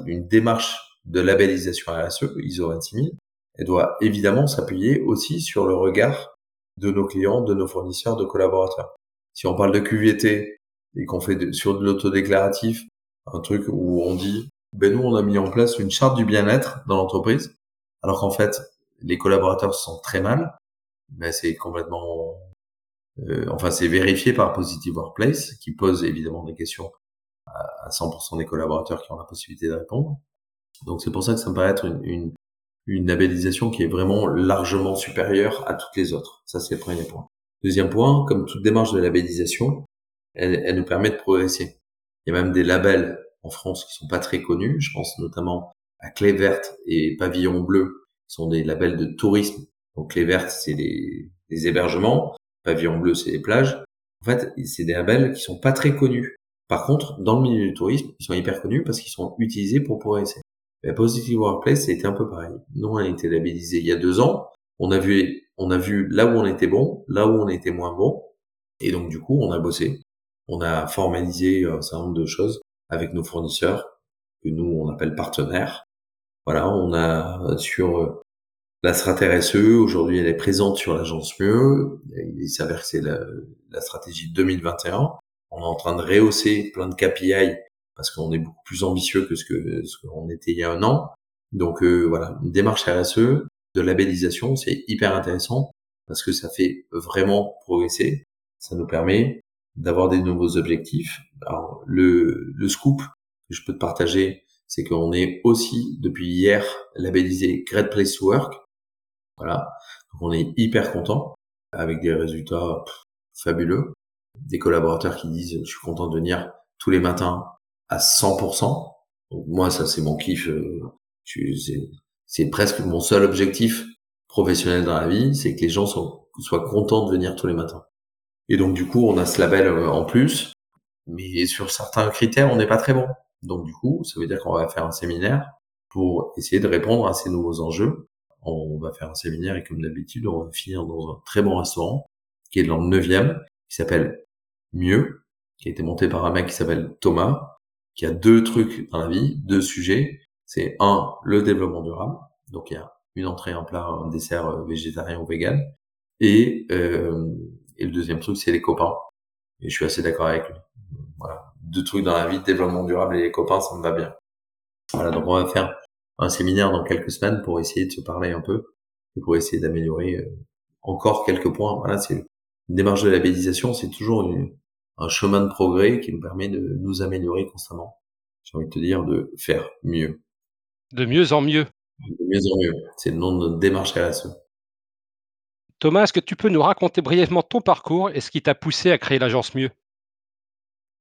une démarche de labellisation RSE, ISO 26000, elle doit évidemment s'appuyer aussi sur le regard de nos clients, de nos fournisseurs, de collaborateurs. Si on parle de QVT, et qu'on fait sur de l'autodéclaratif, un truc où on dit, ben nous on a mis en place une charte du bien-être dans l'entreprise, alors qu'en fait les collaborateurs se sentent très mal, ben c'est complètement, euh, enfin c'est vérifié par Positive Workplace qui pose évidemment des questions à, 100% des collaborateurs qui ont la possibilité de répondre. Donc c'est pour ça que ça me paraît être une, une, une labellisation qui est vraiment largement supérieure à toutes les autres. Ça c'est le premier point. Deuxième point, comme toute démarche de labellisation, elle, elle nous permet de progresser. Il y a même des labels en France qui sont pas très connus. Je pense notamment à Clé Verte et Pavillon Bleu, qui sont des labels de tourisme Donc les vertes, c'est les, hébergements, pavillon bleu, c'est les plages. En fait, c'est des labels qui sont pas très connus. Par contre, dans le milieu du tourisme, ils sont hyper connus parce qu'ils sont utilisés pour progresser. La Positive Workplace, c'était un peu pareil. Nous, on a été labellisé il y a deux ans. On a vu, on a vu là où on était bon, là où on était moins bon. Et donc, du coup, on a bossé. On a formalisé un certain nombre de choses avec nos fournisseurs, que nous, on appelle partenaires. Voilà, on a sur euh, la stratégie RSE, aujourd'hui, elle est présente sur l'agence Mieux. Il s'avère que c'est la, la stratégie 2021. On est en train de rehausser plein de KPI parce qu'on est beaucoup plus ambitieux que ce que ce qu'on était il y a un an. Donc euh, voilà, une démarche RSE de labellisation, c'est hyper intéressant parce que ça fait vraiment progresser. Ça nous permet d'avoir des nouveaux objectifs. Alors le, le scoop que je peux te partager, c'est qu'on est aussi depuis hier labellisé Great Place to Work. Voilà, donc on est hyper content avec des résultats fabuleux. Des collaborateurs qui disent je suis content de venir tous les matins à 100%. Donc moi, ça c'est mon kiff. Euh, c'est presque mon seul objectif professionnel dans la vie, c'est que les gens soient contents de venir tous les matins. Et donc du coup, on a ce label euh, en plus, mais sur certains critères, on n'est pas très bon. Donc du coup, ça veut dire qu'on va faire un séminaire pour essayer de répondre à ces nouveaux enjeux. On va faire un séminaire et comme d'habitude, on va finir dans un très bon restaurant qui est dans le 9e, qui s'appelle Mieux, qui a été monté par un mec qui s'appelle Thomas, qu'il y a deux trucs dans la vie, deux sujets. C'est un, le développement durable. Donc il y a une entrée, un plat, un dessert euh, végétarien ou vegan. Et, euh, et le deuxième truc, c'est les copains. Et je suis assez d'accord avec lui. Voilà. Deux trucs dans la vie, développement durable et les copains, ça me va bien. Voilà, donc on va faire un séminaire dans quelques semaines pour essayer de se parler un peu et pour essayer d'améliorer euh, encore quelques points. Voilà, c'est une démarche de labellisation, c'est toujours une, un chemin de progrès qui nous permet de nous améliorer constamment. J'ai envie de te dire de faire mieux. De mieux en mieux. De mieux en mieux. C'est le nom de notre démarche RSE. Thomas, est-ce que tu peux nous raconter brièvement ton parcours et ce qui t'a poussé à créer l'agence Mieux?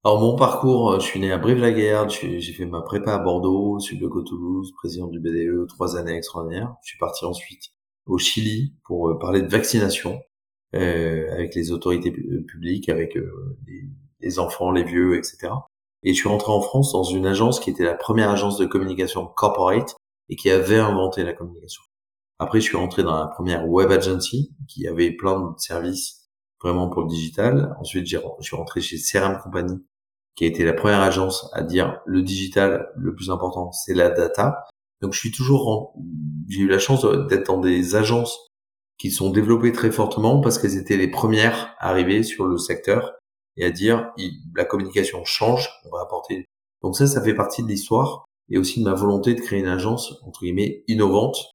Alors mon parcours, euh, je suis né à Brive-la-Gaillarde, j'ai fait ma prépa à Bordeaux, sud de Toulouse, président du BDE, trois années extraordinaires. Je suis parti ensuite au Chili pour euh, parler de vaccination. Euh, avec les autorités euh, publiques, avec euh, les, les, enfants, les vieux, etc. Et je suis rentré en France dans une agence qui était la première agence de communication corporate et qui avait inventé la communication. Après, je suis rentré dans la première web agency qui avait plein de services vraiment pour le digital. Ensuite, je suis rentré chez CRM Company qui a été la première agence à dire le digital, le plus important, c'est la data. Donc, je suis toujours, j'ai eu la chance d'être dans des agences qui sont développées très fortement parce qu'elles étaient les premières à arriver sur le secteur et à dire la communication change, on va apporter. Donc ça, ça fait partie de l'histoire et aussi de ma volonté de créer une agence entre guillemets innovante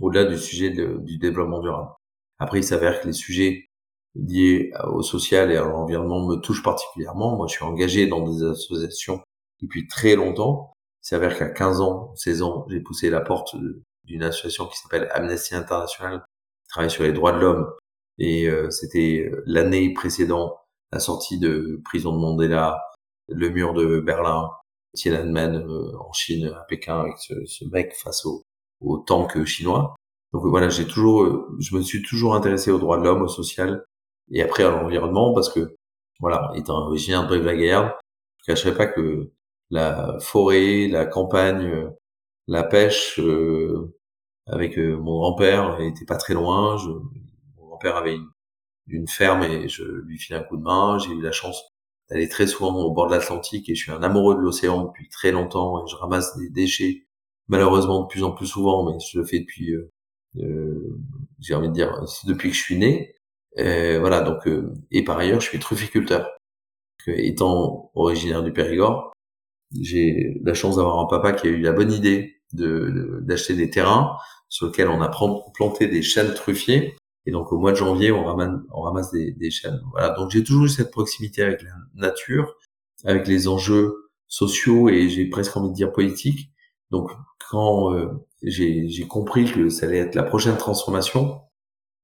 au-delà du sujet du développement durable. Après, il s'avère que les sujets liés au social et à l'environnement me touchent particulièrement. Moi, je suis engagé dans des associations depuis très longtemps. Il s'avère qu'à 15 ans, 16 ans, j'ai poussé la porte d'une association qui s'appelle Amnesty International travaille sur les droits de l'homme. Et euh, c'était euh, l'année précédente la sortie de prison de Mandela, le mur de Berlin, Tiananmen euh, en Chine, à Pékin, avec ce, ce mec face au, au tank chinois. Donc voilà, j'ai toujours, je me suis toujours intéressé aux droits de l'homme, au social, et après à l'environnement, parce que voilà, étant originaire de Brive-la-Gaillarde, je ne cacherai pas que la forêt, la campagne, la pêche, euh, avec euh, mon grand-père, il était pas très loin. Je, mon grand-père avait une, ferme et je lui filais un coup de main. J'ai eu la chance d'aller très souvent au bord de l'Atlantique et je suis un amoureux de l'océan depuis très longtemps et je ramasse des déchets malheureusement de plus en plus souvent, mais je le fais depuis, euh, euh j'ai envie de dire, depuis que je suis né. voilà, donc euh, et par ailleurs, je suis trufficulteur. étant originaire du Périgord, j'ai la chance d'avoir un papa qui a eu la bonne idée de d'acheter des terrains sur lesquels on a planté des chênes truffiers. Et donc au mois de janvier, on ramasse, on ramasse des, des. Voilà. Donc j'ai toujours eu cette proximité avec la nature, avec les enjeux sociaux et j'ai presque envie de dire politiques. Donc quand euh, j'ai compris que ça allait être la prochaine transformation,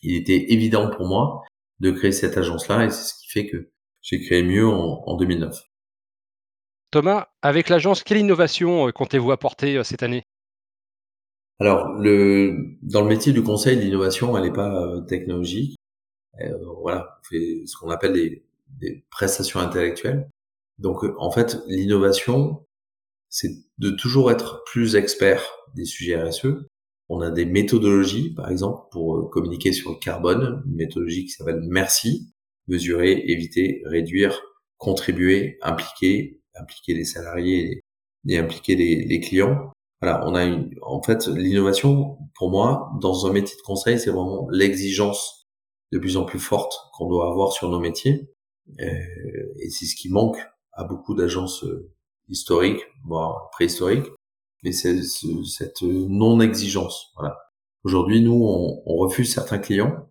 il était évident pour moi de créer cette agence-là et c'est ce qui fait que j'ai créé mieux en, en 2009. Thomas, avec l'agence, quelle innovation euh, comptez-vous apporter euh, cette année? Alors, le, dans le métier du conseil, l'innovation, elle n'est pas euh, technologique. Euh, voilà, on fait ce qu'on appelle des, des, prestations intellectuelles. Donc, euh, en fait, l'innovation, c'est de toujours être plus expert des sujets RSE. On a des méthodologies, par exemple, pour communiquer sur le carbone, une méthodologie qui s'appelle Merci, mesurer, éviter, réduire, contribuer, impliquer, impliquer les salariés et, impliquer les, les clients voilà, on a une, en fait, l'innovation, pour moi, dans un métier de conseil, c'est vraiment l'exigence de plus en plus forte qu'on doit avoir sur nos métiers. Euh, et c'est ce qui manque à beaucoup d'agences euh, historiques, voire préhistoriques. Mais c'est cette non-exigence. Voilà. Aujourd'hui, nous, on, on, refuse certains clients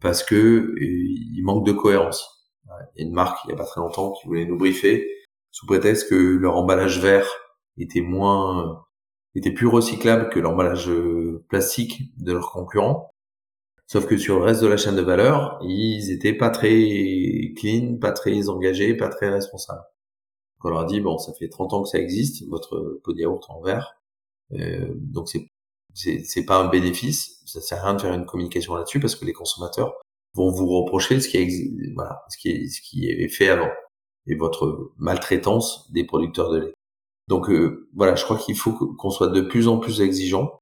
parce que euh, il manque de cohérence. Il y a une marque, il y a pas très longtemps, qui voulait nous briefer sous prétexte que leur emballage vert était moins était plus recyclable que l'emballage euh, plastique de leurs concurrents. Sauf que sur le reste de la chaîne de valeur, ils étaient pas très clean, pas très engagés, pas très responsables. on leur a dit bon, ça fait 30 ans que ça existe, votre pot de yaourt en verre, euh, donc c'est c'est pas un bénéfice, ça sert à rien de faire une communication là-dessus parce que les consommateurs vont vous reprocher ce qui est voilà, ce qui est ce qui est fait avant et votre maltraitance des producteurs de lait. Donc euh, voilà, je crois qu'il faut qu'on soit de plus en plus exigeant,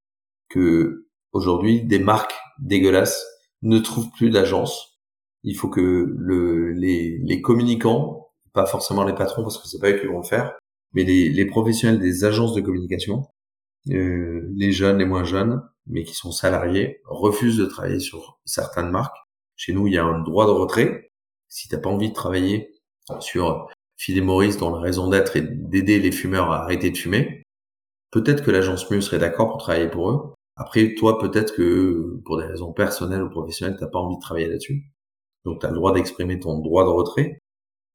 que aujourd'hui des marques dégueulasses ne trouvent plus d'agence. Il faut que le, les, les, communicants, pas forcément les patrons parce que c'est pas eux qui vont le faire, mais les, les professionnels des agences de communication, euh, les jeunes, les moins jeunes, mais qui sont salariés, refusent de travailler sur certaines marques. Chez nous, il y a un droit de retrait. Si t'as pas envie de travailler sur Maurice, dont la raison d'être est d'aider les fumeurs à arrêter de fumer, peut-être que l'agence Mieux serait d'accord pour travailler pour eux. Après, toi, peut-être que pour des raisons personnelles ou professionnelles, t'as pas envie de travailler là-dessus. Donc, tu as le droit d'exprimer ton droit de retrait.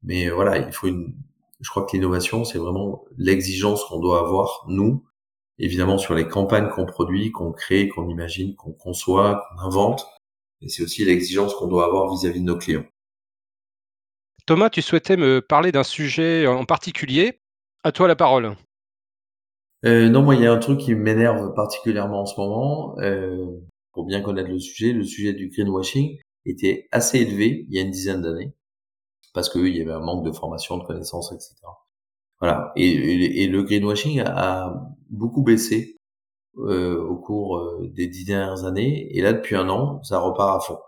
Mais euh, voilà, il faut une. Je crois que l'innovation, c'est vraiment l'exigence qu'on doit avoir nous, évidemment sur les campagnes qu'on produit, qu'on crée, qu'on imagine, qu'on conçoit, qu'on invente. Et c'est aussi l'exigence qu'on doit avoir vis à -vis de nos clients. Thomas, tu souhaitais me parler d'un sujet en particulier. À toi la parole. Euh, non, moi, il y a un truc qui m'énerve particulièrement en ce moment. Euh, pour bien connaître le sujet, le sujet du greenwashing était assez élevé il y a une dizaine d'années parce qu'il y avait un manque de formation, de connaissances, etc. Voilà. Et, le greenwashing a, beaucoup baissé euh, au cours des dix dernières années. Et là, depuis un an, ça repart à fond.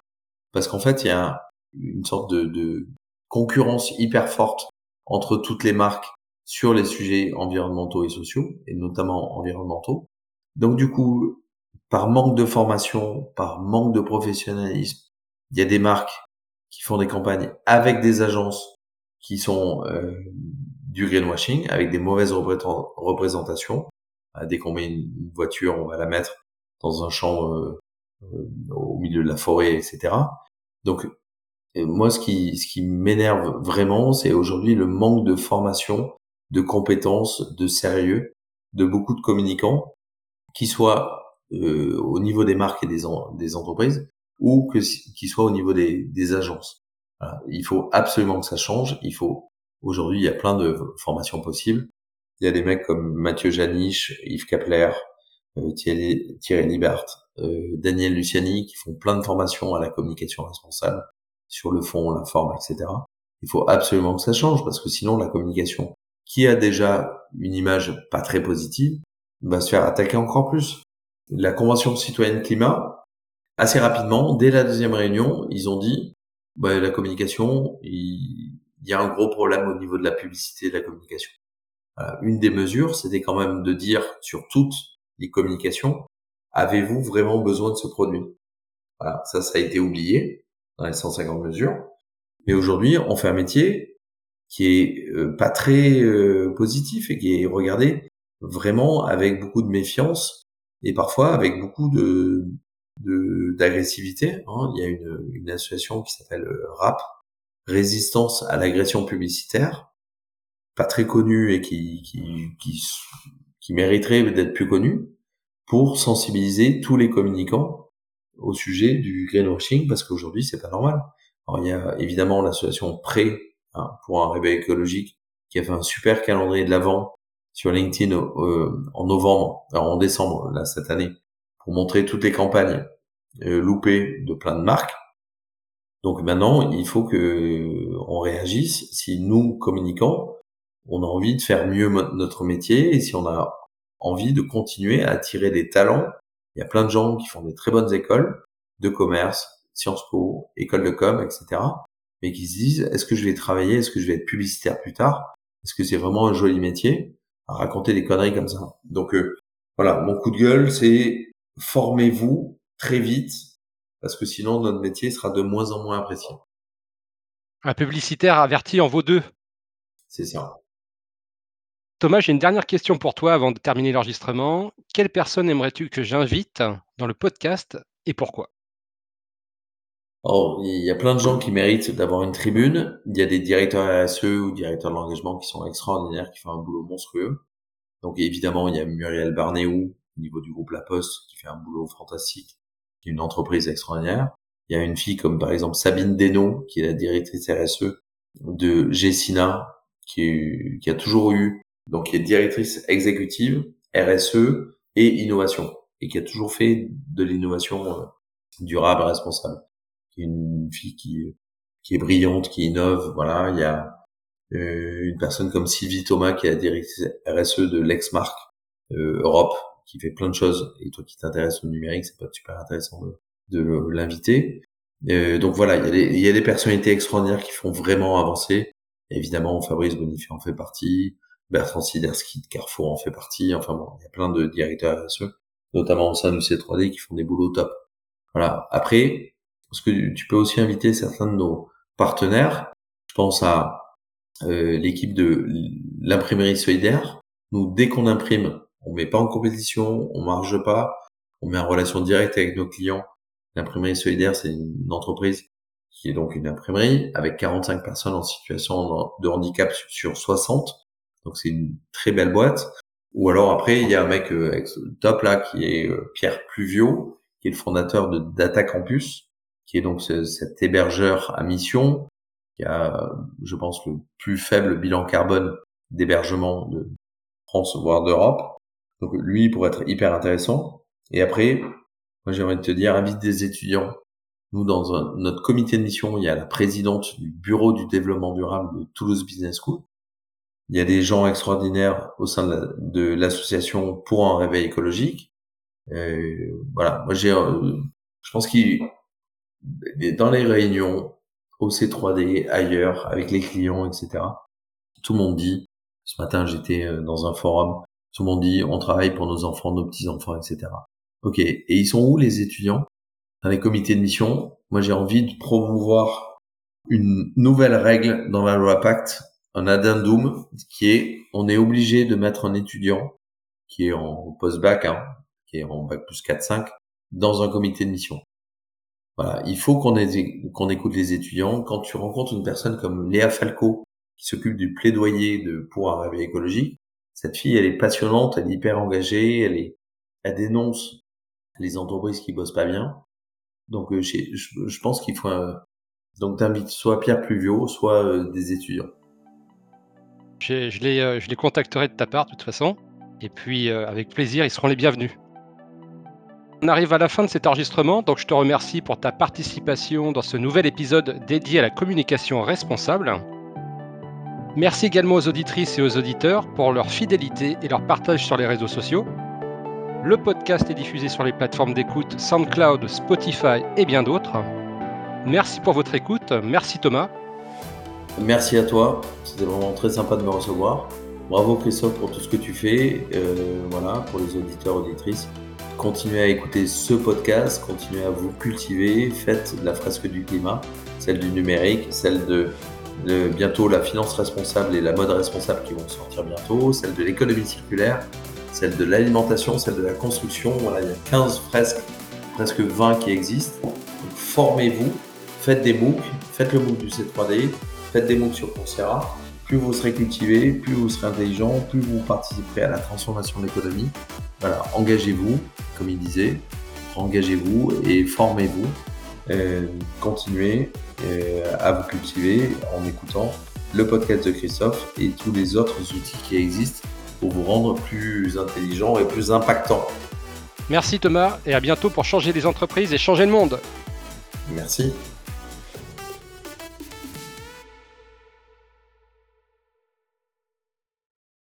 Parce qu'en fait, il y a une sorte de, concurrence hyper forte entre toutes les marques sur les sujets environnementaux et sociaux, et notamment environnementaux. Donc du coup, par manque de formation, par manque de professionnalisme, il y a des marques qui font des campagnes avec des agences qui sont euh, du greenwashing, avec des mauvaises représentations. Ah, dès qu'on met une voiture, on va la mettre dans un champ euh, euh, au milieu de la forêt, etc. Donc moi, ce qui, ce qui m'énerve vraiment, c'est aujourd'hui le manque de formation, de compétences, de sérieux de beaucoup de communicants, qui soient euh, au niveau des marques et des, des entreprises, ou qui soient au niveau des, des agences. Il faut absolument que ça change. Il faut aujourd'hui, il y a plein de formations possibles. Il y a des mecs comme Mathieu Janisch, Yves Kapler, euh, Thierry, Thierry euh, Daniel Luciani, qui font plein de formations à la communication responsable sur le fond, la forme, etc. Il faut absolument que ça change parce que sinon la communication, qui a déjà une image pas très positive, va se faire attaquer encore plus. La Convention citoyenne climat, assez rapidement, dès la deuxième réunion, ils ont dit, bah, la communication, il, y a un gros problème au niveau de la publicité de la communication. Une des mesures, c'était quand même de dire sur toutes les communications, avez-vous vraiment besoin de ce produit? Voilà, ça, ça a été oublié dans les 150 mesures. Mais aujourd'hui, on fait un métier qui est euh, pas très euh, positif et qui est regardé vraiment avec beaucoup de méfiance et parfois avec beaucoup de d'agressivité. Hein. Il y a une, une association qui s'appelle euh, RAP, Résistance à l'agression publicitaire, pas très connue et qui, qui, qui, qui mériterait d'être plus connue, pour sensibiliser tous les communicants au sujet du greenwashing parce qu'aujourd'hui c'est pas normal. Alors il y a évidemment l'association Pré hein, pour un réveil écologique qui a fait un super calendrier de l'avant sur LinkedIn en novembre, en décembre là cette année, pour montrer toutes les campagnes loupées de plein de marques. Donc maintenant, il faut que on réagisse. Si nous communiquons, on a envie de faire mieux notre métier et si on a envie de continuer à attirer des talents, il y a plein de gens qui font des très bonnes écoles de commerce, Sciences Po, école de com, etc. Mais qui se disent, est-ce que je vais travailler, est-ce que je vais être publicitaire plus tard? Est-ce que c'est vraiment un joli métier? À raconter des conneries comme ça Donc euh, voilà, mon coup de gueule, c'est formez-vous très vite parce que sinon notre métier sera de moins en moins apprécié. Un publicitaire averti en vaut deux. C'est ça. Thomas, j'ai une dernière question pour toi avant de terminer l'enregistrement. Quelle personne aimerais-tu que j'invite dans le podcast et pourquoi? Oh, il y a plein de gens qui méritent d'avoir une tribune. Il y a des directeurs RSE ou directeurs de l'engagement qui sont extraordinaires, qui font un boulot monstrueux. Donc évidemment, il y a Muriel Barnéou au niveau du groupe La Poste qui fait un boulot fantastique, une entreprise extraordinaire. Il y a une fille comme par exemple Sabine Deno, qui est la directrice RSE de Gessina, qui a toujours eu donc qui est directrice exécutive RSE et innovation et qui a toujours fait de l'innovation euh, durable, responsable. Une fille qui qui est brillante, qui innove. Voilà, il y a euh, une personne comme Sylvie Thomas qui est la directrice RSE de Lexmark euh, Europe, qui fait plein de choses. Et toi qui t'intéresses au numérique, c'est pas super intéressant de, l'inviter. Euh, donc voilà, il y, a des, y a des personnalités extraordinaires qui font vraiment avancer. Évidemment, Fabrice Bonifay en fait partie. Bertrand Siderski de Carrefour en fait partie. Enfin bon, il y a plein de directeurs RSE, notamment au sein du C3D, qui font des boulots top. Voilà. Après, parce que tu peux aussi inviter certains de nos partenaires? Je pense à euh, l'équipe de l'imprimerie solidaire. Nous, dès qu'on imprime, on met pas en compétition, on marge pas, on met en relation directe avec nos clients. L'imprimerie solidaire, c'est une entreprise qui est donc une imprimerie avec 45 personnes en situation de handicap sur 60 donc c'est une très belle boîte. Ou alors après, il y a un mec euh, top là qui est euh, Pierre Pluvio, qui est le fondateur de Data Campus, qui est donc cet hébergeur à mission, qui a, je pense, le plus faible bilan carbone d'hébergement de France, voire d'Europe. Donc lui, pour être hyper intéressant. Et après, moi j'aimerais te dire, invite des étudiants. Nous, dans notre comité de mission, il y a la présidente du bureau du développement durable de Toulouse Business School, il y a des gens extraordinaires au sein de l'association pour un réveil écologique. voilà, moi j'ai, euh, je pense qu'il dans les réunions au C3D, ailleurs, avec les clients, etc. Tout le monde dit. Ce matin, j'étais euh, dans un forum. Tout le monde dit, on travaille pour nos enfants, nos petits enfants, etc. Ok. Et ils sont où les étudiants? Dans les comités de mission? Moi, j'ai envie de promouvoir une nouvelle règle dans la loi Pacte un addendum qui est on est obligé de mettre un étudiant qui est en post-bac, hein, qui est en bac plus 4-5, dans un comité de mission. Voilà, il faut qu'on écoute les étudiants. Quand tu rencontres une personne comme Léa Falco, qui s'occupe du plaidoyer de pour un réveil écologique, cette fille, elle est passionnante, elle est hyper engagée, elle est, elle dénonce les entreprises qui bossent pas bien. Donc, euh, je, je, pense qu'il faut, euh, donc t'invites soit Pierre Pluvio, soit euh, des étudiants. Euh, je les, contacterai de ta part de toute façon. Et puis, euh, avec plaisir, ils seront les bienvenus. On arrive à la fin de cet enregistrement, donc je te remercie pour ta participation dans ce nouvel épisode dédié à la communication responsable. Merci également aux auditrices et aux auditeurs pour leur fidélité et leur partage sur les réseaux sociaux. Le podcast est diffusé sur les plateformes d'écoute SoundCloud, Spotify et bien d'autres. Merci pour votre écoute, merci Thomas, Merci à toi, c'était vraiment très sympa de me recevoir. Bravo Christophe pour tout ce que tu fais. Euh, voilà, pour les auditeurs, auditrices. Continuez à écouter ce podcast, continuez à vous cultiver, faites la fresque du climat, celle du numérique, celle de, bientôt la finance responsable et la mode responsable qui vont sortir bientôt, celle de l'économie circulaire, celle de l'alimentation, celle de la construction. Il y a 15 fresques, presque 20 qui existent. formez-vous, faites des MOOC, faites le MOOC du C3D, faites des MOOC sur Coursera. Plus vous serez cultivé, plus vous serez intelligent, plus vous participerez à la transformation de l'économie. Voilà, engagez-vous, comme il disait, engagez-vous et formez-vous. Euh, continuez euh, à vous cultiver en écoutant le podcast de Christophe et tous les autres outils qui existent pour vous rendre plus intelligent et plus impactant. Merci Thomas et à bientôt pour changer les entreprises et changer le monde. Merci.